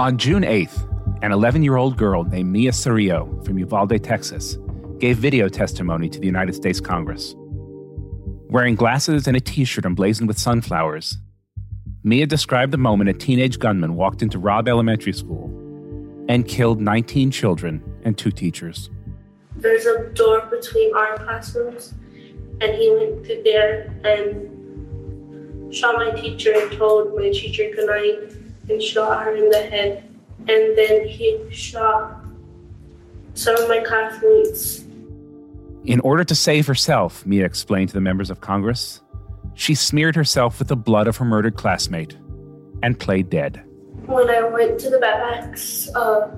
On June 8th, an 11 year old girl named Mia Cerrillo from Uvalde, Texas, gave video testimony to the United States Congress. Wearing glasses and a t shirt emblazoned with sunflowers, Mia described the moment a teenage gunman walked into Robb Elementary School and killed 19 children and two teachers. There's a door between our classrooms, and he went through there and shot my teacher and told my teacher goodnight and shot her in the head. And then he shot some of my classmates. In order to save herself, Mia explained to the members of Congress, she smeared herself with the blood of her murdered classmate and played dead. When I went to the barracks, uh,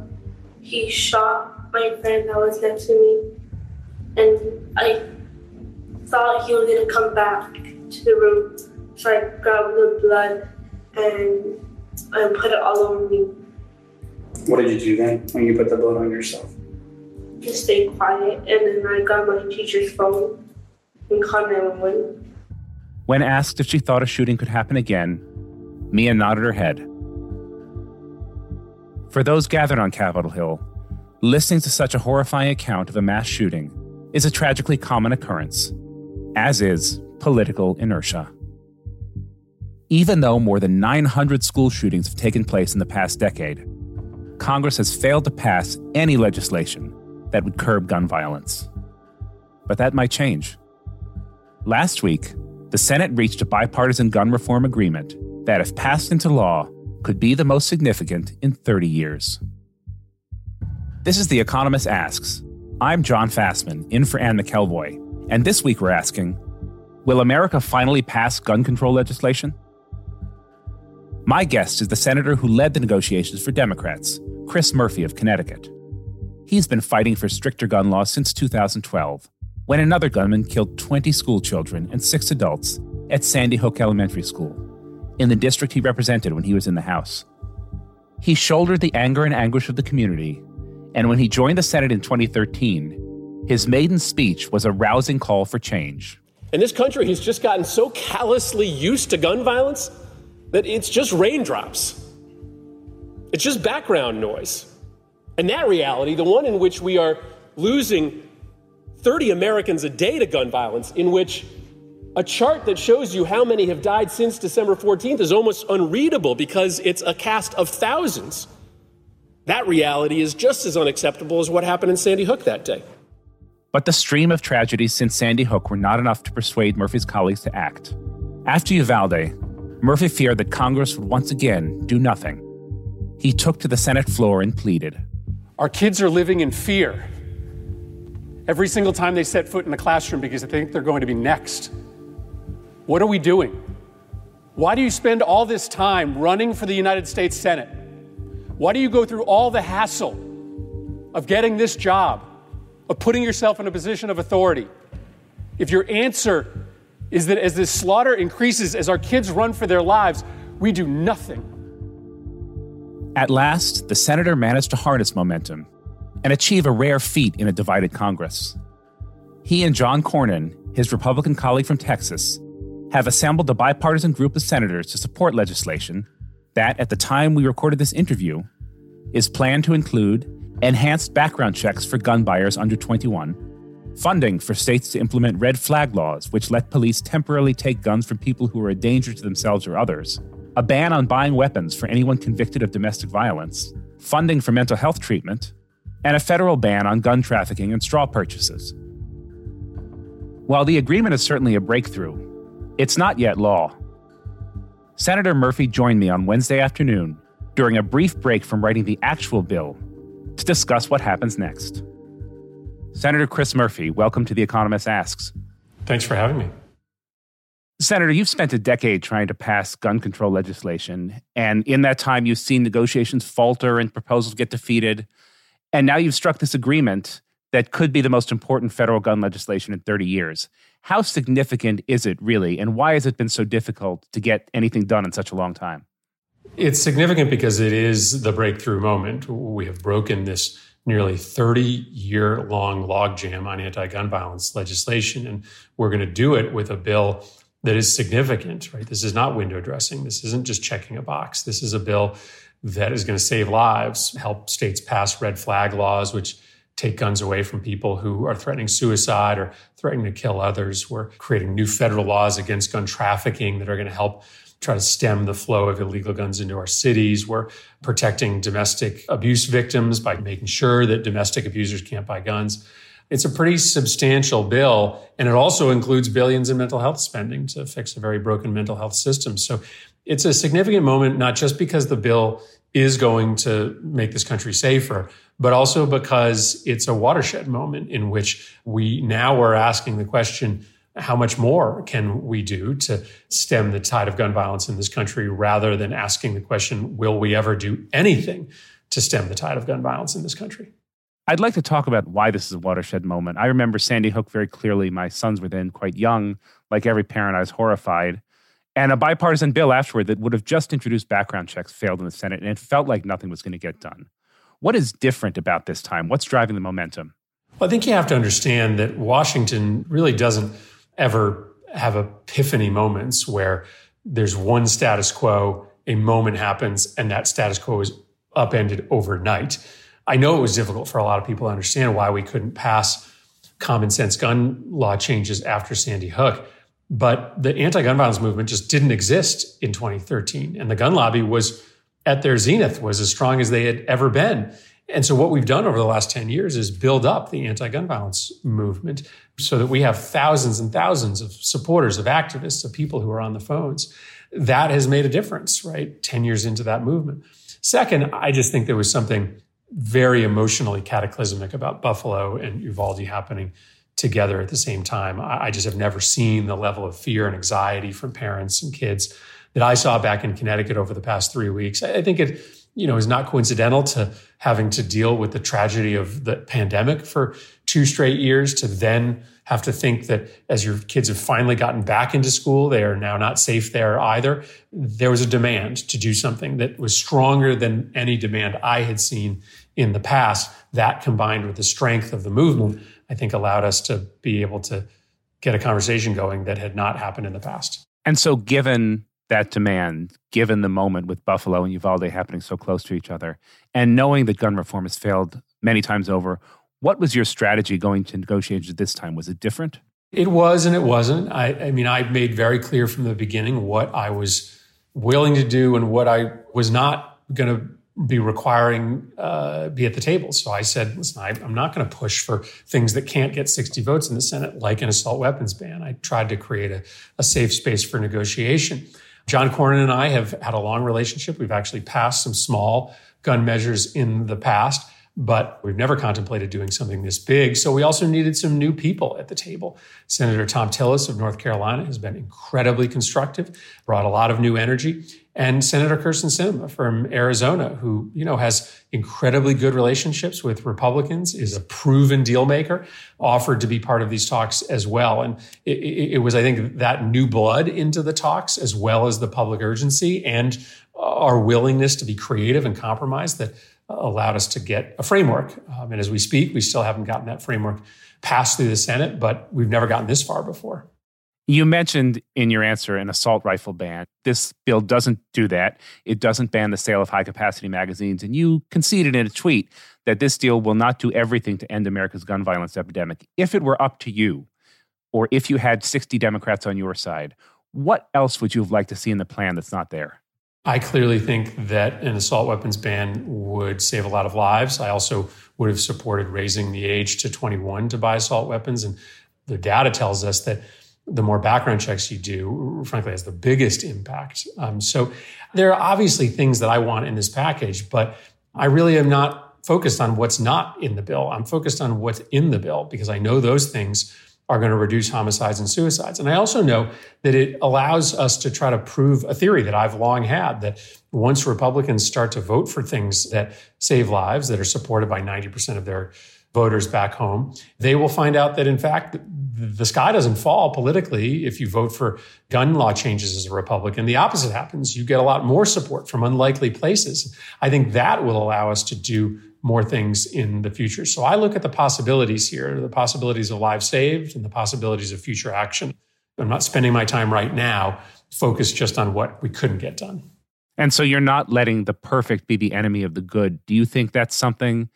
he shot my friend that was next to me, and I thought he was gonna come back to the room, so I grabbed the blood and I put it all over me. What did you do then when you put the blood on yourself? Just stay quiet, and then I got my teacher's phone and called 911. When asked if she thought a shooting could happen again, Mia nodded her head. For those gathered on Capitol Hill, listening to such a horrifying account of a mass shooting is a tragically common occurrence, as is political inertia. Even though more than 900 school shootings have taken place in the past decade, Congress has failed to pass any legislation that would curb gun violence. But that might change. Last week, the Senate reached a bipartisan gun reform agreement that, if passed into law, could be the most significant in 30 years. This is The Economist Asks. I'm Jon Fasman, in for Anne McElvoy, and this week we're asking Will America finally pass gun control legislation? My guest is the senator who led the negotiations for Democrats, Chris Murphy of Connecticut. He's been fighting for stricter gun laws since 2012, when another gunman killed 20 school children and six adults at Sandy Hook Elementary School, in the district he represented when he was in the House. He shouldered the anger and anguish of the community, and when he joined the Senate in 2013, his maiden speech was a rousing call for change. In this country he's just gotten so callously used to gun violence that it's just raindrops. It's just background noise. And that reality, the one in which we are losing 30 Americans a day to gun violence, in which a chart that shows you how many have died since December 14th is almost unreadable because it's a cast of thousands. That reality is just as unacceptable as what happened in Sandy Hook that day. But the stream of tragedies since Sandy Hook were not enough to persuade Murphy's colleagues to act. After Uvalde, Murphy feared that Congress would once again do nothing. He took to the Senate floor and pleaded. Our kids are living in fear every single time they set foot in the classroom because they think they're going to be next. What are we doing? Why do you spend all this time running for the United States Senate? Why do you go through all the hassle of getting this job, of putting yourself in a position of authority? If your answer is that as this slaughter increases, as our kids run for their lives, we do nothing. At last, the senator managed to harness momentum and achieve a rare feat in a divided Congress. He and John Cornyn, his Republican colleague from Texas, have assembled a bipartisan group of senators to support legislation that, at the time we recorded this interview, is planned to include enhanced background checks for gun buyers under 21, funding for states to implement red flag laws, which let police temporarily take guns from people who are a danger to themselves or others, a ban on buying weapons for anyone convicted of domestic violence, funding for mental health treatment, and a federal ban on gun trafficking and straw purchases. While the agreement is certainly a breakthrough, it's not yet law. Senator Murphy joined me on Wednesday afternoon during a brief break from writing the actual bill to discuss what happens next. Senator Chris Murphy, welcome to The Economist Asks. Thanks for having me. Senator, you've spent a decade trying to pass gun control legislation. And in that time, you've seen negotiations falter and proposals get defeated. And now you've struck this agreement that could be the most important federal gun legislation in 30 years. How significant is it really? And why has it been so difficult to get anything done in such a long time? It's significant because it is the breakthrough moment. We have broken this nearly 30 year long logjam on anti gun violence legislation. And we're going to do it with a bill that is significant, right? This is not window dressing. This isn't just checking a box. This is a bill that is going to save lives, help states pass red flag laws, which take guns away from people who are threatening suicide or threatening to kill others. We're creating new federal laws against gun trafficking that are going to help try to stem the flow of illegal guns into our cities. We're protecting domestic abuse victims by making sure that domestic abusers can't buy guns. It's a pretty substantial bill, and it also includes billions in mental health spending to fix a very broken mental health system. So it's a significant moment, not just because the bill is going to make this country safer, but also because it's a watershed moment in which we now are asking the question how much more can we do to stem the tide of gun violence in this country rather than asking the question, will we ever do anything to stem the tide of gun violence in this country? I'd like to talk about why this is a watershed moment. I remember Sandy Hook very clearly. My sons were then quite young. Like every parent, I was horrified. And a bipartisan bill afterward that would have just introduced background checks failed in the Senate, and it felt like nothing was going to get done. What is different about this time? What's driving the momentum? Well, I think you have to understand that Washington really doesn't ever have epiphany moments where there's one status quo, a moment happens, and that status quo is upended overnight. I know it was difficult for a lot of people to understand why we couldn't pass common sense gun law changes after Sandy Hook. But the anti gun violence movement just didn't exist in 2013. And the gun lobby was at their zenith, was as strong as they had ever been. And so, what we've done over the last 10 years is build up the anti gun violence movement so that we have thousands and thousands of supporters, of activists, of people who are on the phones. That has made a difference, right? 10 years into that movement. Second, I just think there was something very emotionally cataclysmic about Buffalo and Uvalde happening together at the same time. I just have never seen the level of fear and anxiety from parents and kids that I saw back in Connecticut over the past three weeks. I think it, you know, is not coincidental to having to deal with the tragedy of the pandemic for two straight years to then have to think that as your kids have finally gotten back into school, they are now not safe there either. There was a demand to do something that was stronger than any demand I had seen in the past. That combined with the strength of the movement, I think allowed us to be able to get a conversation going that had not happened in the past. And so, given that demand, given the moment with Buffalo and Uvalde happening so close to each other, and knowing that gun reform has failed many times over, what was your strategy going to negotiations this time? Was it different? It was and it wasn't. I, I mean, I made very clear from the beginning what I was willing to do and what I was not going to be requiring uh, be at the table. So I said, listen, I, am not going to push for things that can't get 60 votes in the Senate, like an assault weapons ban. I tried to create a, a safe space for negotiation. John Cornyn and I have had a long relationship. We've actually passed some small gun measures in the past but we've never contemplated doing something this big. So we also needed some new people at the table. Senator Thom Tillis of North Carolina has been incredibly constructive, brought a lot of new energy. And Senator Kyrsten Sinema from Arizona, who, you know, has incredibly good relationships with Republicans, is a proven deal maker, offered to be part of these talks as well. And it, it, it was, I think, that new blood into the talks, as well as the public urgency and our willingness to be creative and compromise that allowed us to get a framework. Um, and as we speak, we still haven't gotten that framework passed through the Senate, but we've never gotten this far before. You mentioned in your answer an assault rifle ban. This bill doesn't do that. It doesn't ban the sale of high capacity magazines. And you conceded in a tweet that this deal will not do everything to end America's gun violence epidemic. If it were up to you, or if you had 60 Democrats on your side, what else would you have liked to see in the plan that's not there? I clearly think that an assault weapons ban would save a lot of lives. I also would have supported raising the age to 21 to buy assault weapons. And the data tells us that the more background checks you do, frankly, has the biggest impact. Um, so there are obviously things that I want in this package, but I really am not focused on what's not in the bill. I'm focused on what's in the bill because I know those things are going to reduce homicides and suicides. And I also know that it allows us to try to prove a theory that I've long had that once Republicans start to vote for things that save lives, that are supported by 90% of their voters back home, they will find out that in fact, the sky doesn't fall politically if you vote for gun law changes as a Republican. The opposite happens. You get a lot more support from unlikely places. I think that will allow us to do more things in the future. So I look at the possibilities here, the possibilities of lives saved and the possibilities of future action. I'm not spending my time right now focused just on what we couldn't get done. And so you're not letting the perfect be the enemy of the good. Do you think that's something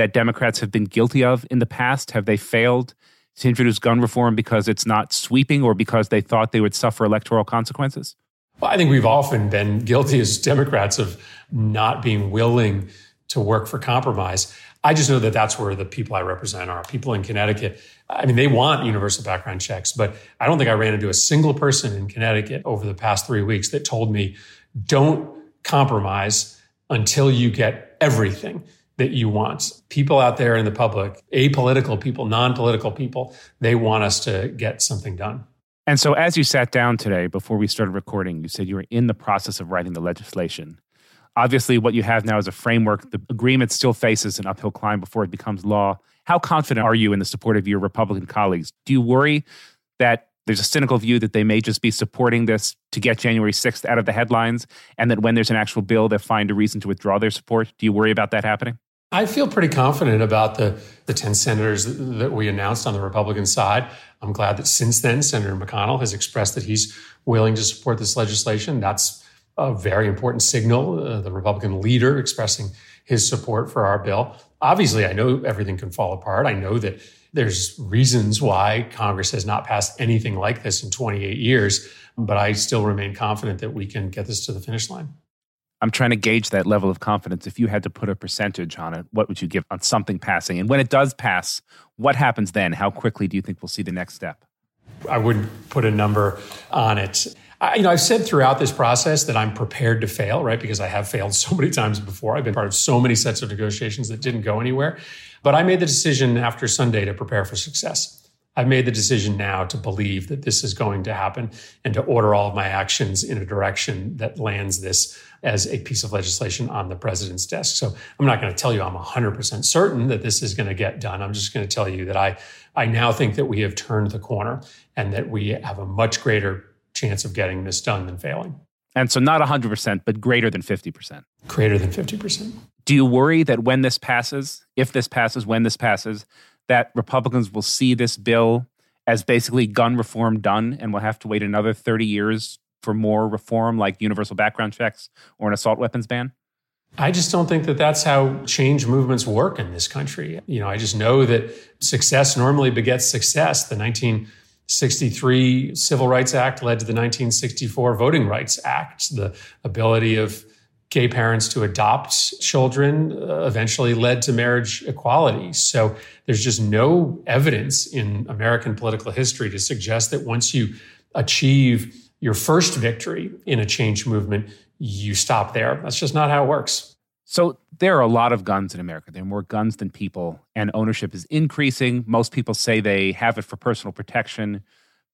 that Democrats have been guilty of in the past? Have they failed to introduce gun reform because it's not sweeping or because they thought they would suffer electoral consequences? Well, I think we've often been guilty as Democrats of not being willing to work for compromise. I just know that that's where the people I represent are. People in Connecticut, I mean, they want universal background checks, but I don't think I ran into a single person in Connecticut over the past three weeks that told me, don't compromise until you get everything that you want. People out there in the public, apolitical people, non political people, they want us to get something done. And so, as you sat down today before we started recording, you said you were in the process of writing the legislation. Obviously, what you have now is a framework. The agreement still faces an uphill climb before it becomes law. How confident are you in the support of your Republican colleagues? Do you worry that there's a cynical view that they may just be supporting this to get January 6th out of the headlines, and that when there's an actual bill, they'll find a reason to withdraw their support? Do you worry about that happening? I feel pretty confident about the, the 10 senators that we announced on the Republican side. I'm glad that since then, Senator McConnell has expressed that he's willing to support this legislation. That's a very important signal. Uh, the Republican leader expressing his support for our bill. Obviously, I know everything can fall apart. I know that there's reasons why Congress has not passed anything like this in 28 years, but I still remain confident that we can get this to the finish line. I'm trying to gauge that level of confidence. If you had to put a percentage on it, what would you give on something passing? And when it does pass, what happens then? How quickly do you think we'll see the next step? I wouldn't put a number on it. I, you know, I've said throughout this process that I'm prepared to fail, right? Because I have failed so many times before. I've been part of so many sets of negotiations that didn't go anywhere. But I made the decision after Sunday to prepare for success. I've made the decision now to believe that this is going to happen and to order all of my actions in a direction that lands this as a piece of legislation on the president's desk. So I'm not going to tell you I'm 100% certain that this is going to get done. I'm just going to tell you that I, I now think that we have turned the corner and that we have a much greater chance of getting this done than failing. And so not 100%, but greater than 50%. Greater than 50%. Do you worry that when this passes, if this passes, when this passes, that Republicans will see this bill as basically gun reform done and will have to wait another 30 years for more reform like universal background checks or an assault weapons ban? I just don't think that that's how change movements work in this country. You know, I just know that success normally begets success. The 1963 Civil Rights Act led to the 1964 Voting Rights Act. The ability of gay parents to adopt children uh, eventually led to marriage equality. So there's just no evidence in American political history to suggest that once you achieve your first victory in a change movement, you stop there. That's just not how it works. So there are a lot of guns in America. There are more guns than people, and ownership is increasing. Most people say they have it for personal protection.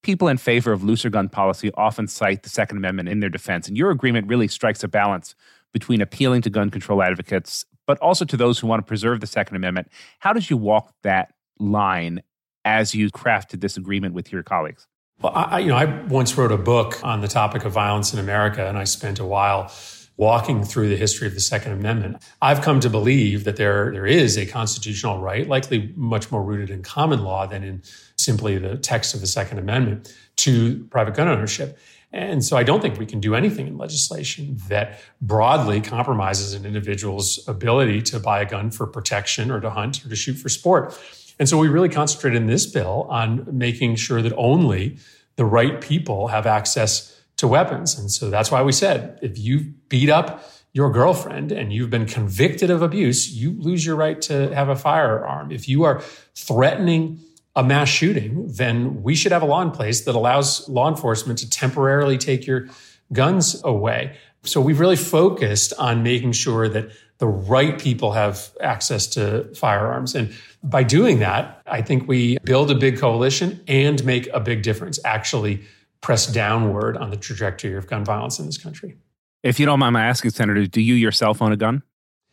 People in favor of looser gun policy often cite the Second Amendment in their defense. And your agreement really strikes a balance between appealing to gun control advocates, but also to those who want to preserve the Second Amendment. How did you walk that line as you crafted this agreement with your colleagues? Well, I, you know, I once wrote a book on the topic of violence in America, and I spent a while walking through the history of the Second Amendment. I've come to believe that there, there is a constitutional right, likely much more rooted in common law than in simply the text of the Second Amendment, to private gun ownership. And so I don't think we can do anything in legislation that broadly compromises an individual's ability to buy a gun for protection or to hunt or to shoot for sport. And so we really concentrated in this bill on making sure that only the right people have access to weapons. And so that's why we said if you beat up your girlfriend and you've been convicted of abuse, you lose your right to have a firearm. If you are threatening a mass shooting, then we should have a law in place that allows law enforcement to temporarily take your guns away. So we've really focused on making sure that the right people have access to firearms. And by doing that, I think we build a big coalition and make a big difference, actually press downward on the trajectory of gun violence in this country. If you don't mind my asking, Senator, do you yourself own a gun?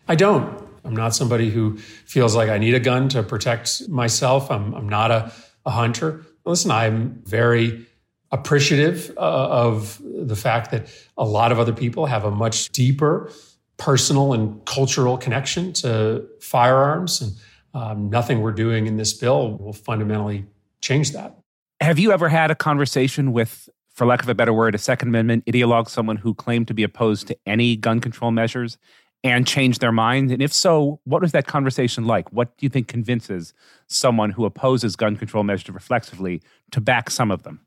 I don't. I'm not somebody who feels like I need a gun to protect myself. I'm, I'm not a, a hunter. Listen, I'm very appreciative uh, of the fact that a lot of other people have a much deeper personal and cultural connection to firearms. And um, nothing we're doing in this bill will fundamentally change that. Have you ever had a conversation with, for lack of a better word, a Second Amendment ideologue, someone who claimed to be opposed to any gun control measures and change their mind? And if so, what was that conversation like? What do you think convinces someone who opposes gun control measures reflexively to back some of them?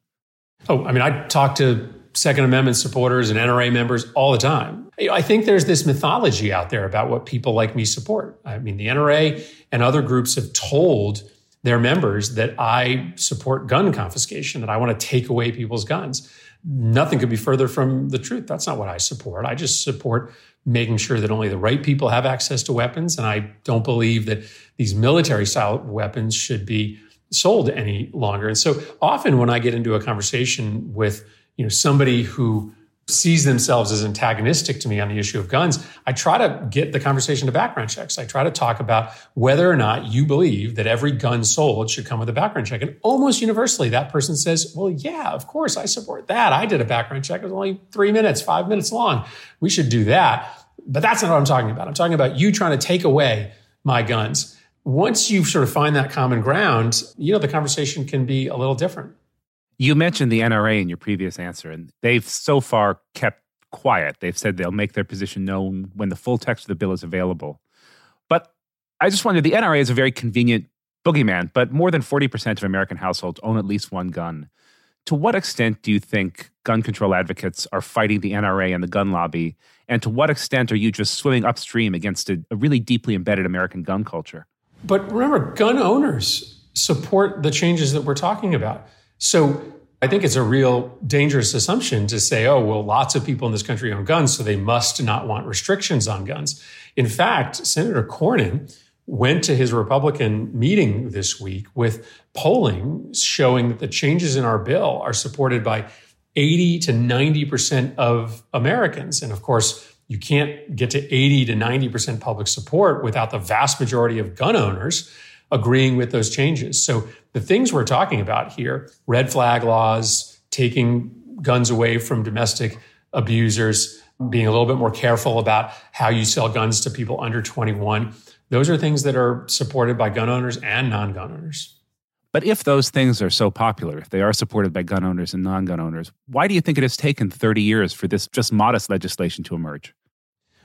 Oh, I mean, I talk to Second Amendment supporters and NRA members all the time. I think there's this mythology out there about what people like me support. I mean, the NRA and other groups have told their members that I support gun confiscation, that I want to take away people's guns. Nothing could be further from the truth. That's not what I support. I just support making sure that only the right people have access to weapons. And I don't believe that these military style weapons should be sold any longer. And so often when I get into a conversation with, you know, somebody who sees themselves as antagonistic to me on the issue of guns, I try to get the conversation to background checks. I try to talk about whether or not you believe that every gun sold should come with a background check. And almost universally, that person says, Well, yeah, of course, I support that. I did a background check. It was only three minutes, five minutes long. We should do that. But that's not what I'm talking about. I'm talking about you trying to take away my guns once you sort of find that common ground, you know, the conversation can be a little different. You mentioned the NRA in your previous answer, and they've so far kept quiet. They've said they'll make their position known when the full text of the bill is available. But I just wonder the NRA is a very convenient boogeyman, but more than 40% of American households own at least one gun. To what extent do you think gun control advocates are fighting the NRA and the gun lobby? And to what extent are you just swimming upstream against a, a really deeply embedded American gun culture? But remember, gun owners support the changes that we're talking about. So I think it's a real dangerous assumption to say, oh, well, lots of people in this country own guns, so they must not want restrictions on guns. In fact, Senator Cornyn went to his Republican meeting this week with polling showing that the changes in our bill are supported by 80 to 90% of Americans. And of course, you can't get to 80 to 90% public support without the vast majority of gun owners agreeing with those changes. So the things we're talking about here, red flag laws, taking guns away from domestic abusers, being a little bit more careful about how you sell guns to people under 21. Those are things that are supported by gun owners and non gun owners. But if those things are so popular, if they are supported by gun owners and non gun owners, why do you think it has taken 30 years for this just modest legislation to emerge?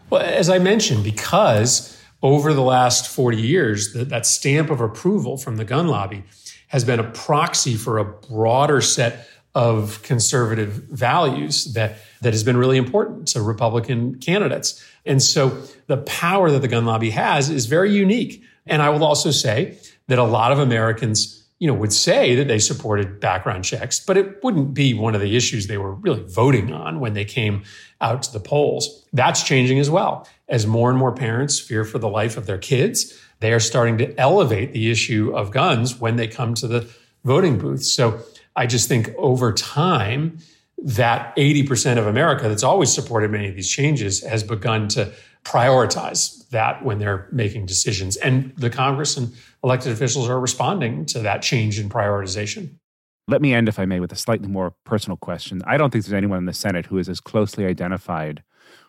Well, as I mentioned, because over the last 40 years, that, that stamp of approval from the gun lobby has been a proxy for a broader set of conservative values that, that has been really important to Republican candidates. And so the power that the gun lobby has is very unique. And I will also say that a lot of Americans you know, would say that they supported background checks, but it wouldn't be one of the issues they were really voting on when they came out to the polls. That's changing as well. As more and more parents fear for the life of their kids, they are starting to elevate the issue of guns when they come to the voting booth. So I just think over time, that 80% of America that's always supported many of these changes has begun to prioritize that when they're making decisions. And the Congress and elected officials are responding to that change in prioritization. Let me end, if I may, with a slightly more personal question. I don't think there's anyone in the Senate who is as closely identified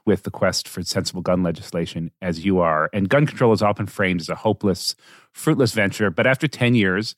with the quest for sensible gun legislation as you are. And gun control is often framed as a hopeless, fruitless venture. But after 10 years,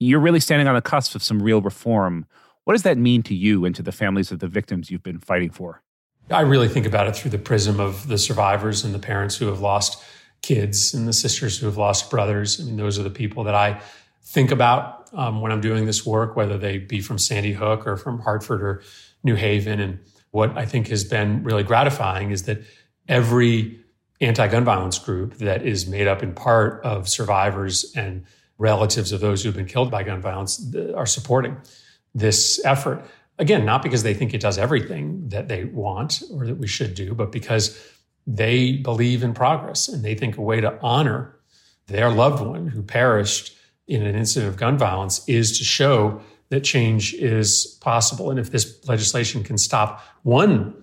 you're really standing on the cusp of some real reform. What does that mean to you and to the families of the victims you've been fighting for? I really think about it through the prism of the survivors and the parents who have lost kids and the sisters who have lost brothers. I mean, those are the people that I think about um, when I'm doing this work, whether they be from Sandy Hook or from Hartford or New Haven. And what I think has been really gratifying is that every anti gun violence group that is made up in part of survivors and relatives of those who've been killed by gun violence are supporting this effort. Again, not because they think it does everything that they want or that we should do, but because they believe in progress and they think a way to honor their loved one who perished in an incident of gun violence is to show that change is possible. And if this legislation can stop one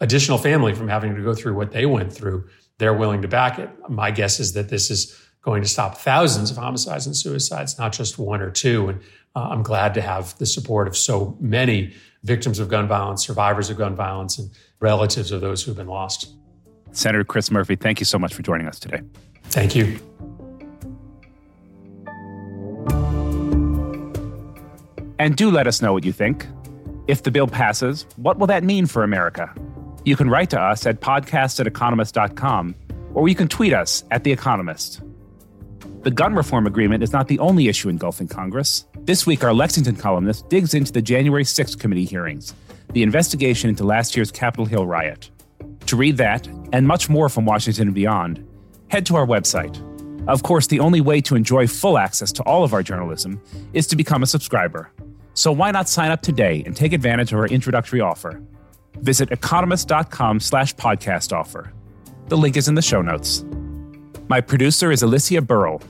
additional family from having to go through what they went through, they're willing to back it. My guess is that this is going to stop thousands of homicides and suicides, not just one or two. And uh, I'm glad to have the support of so many victims of gun violence, survivors of gun violence, and relatives of those who've been lost. Senator Chris Murphy, thank you so much for joining us today. Thank you. And do let us know what you think. If the bill passes, what will that mean for America? You can write to us at podcast at economist.com, or you can tweet us at The Economist. The gun reform agreement is not the only issue engulfing Congress. This week, our Lexington columnist digs into the January 6th committee hearings, the investigation into last year's Capitol Hill riot. To read that, and much more from Washington and beyond, head to our website. Of course, the only way to enjoy full access to all of our journalism is to become a subscriber. So why not sign up today and take advantage of our introductory offer? Visit economist.com slash podcast offer. The link is in the show notes. My producer is Alicia Burrell.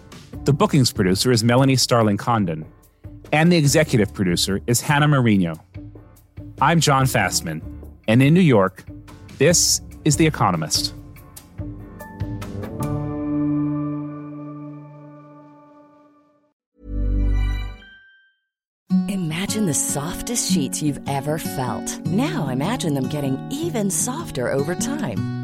The bookings producer is Melanie Starling Condon. And the executive producer is Hannah Marino. I'm Jon Fasman, and in New York, this is The Economist. Imagine the softest sheets you've ever felt. Now imagine them getting even softer over time.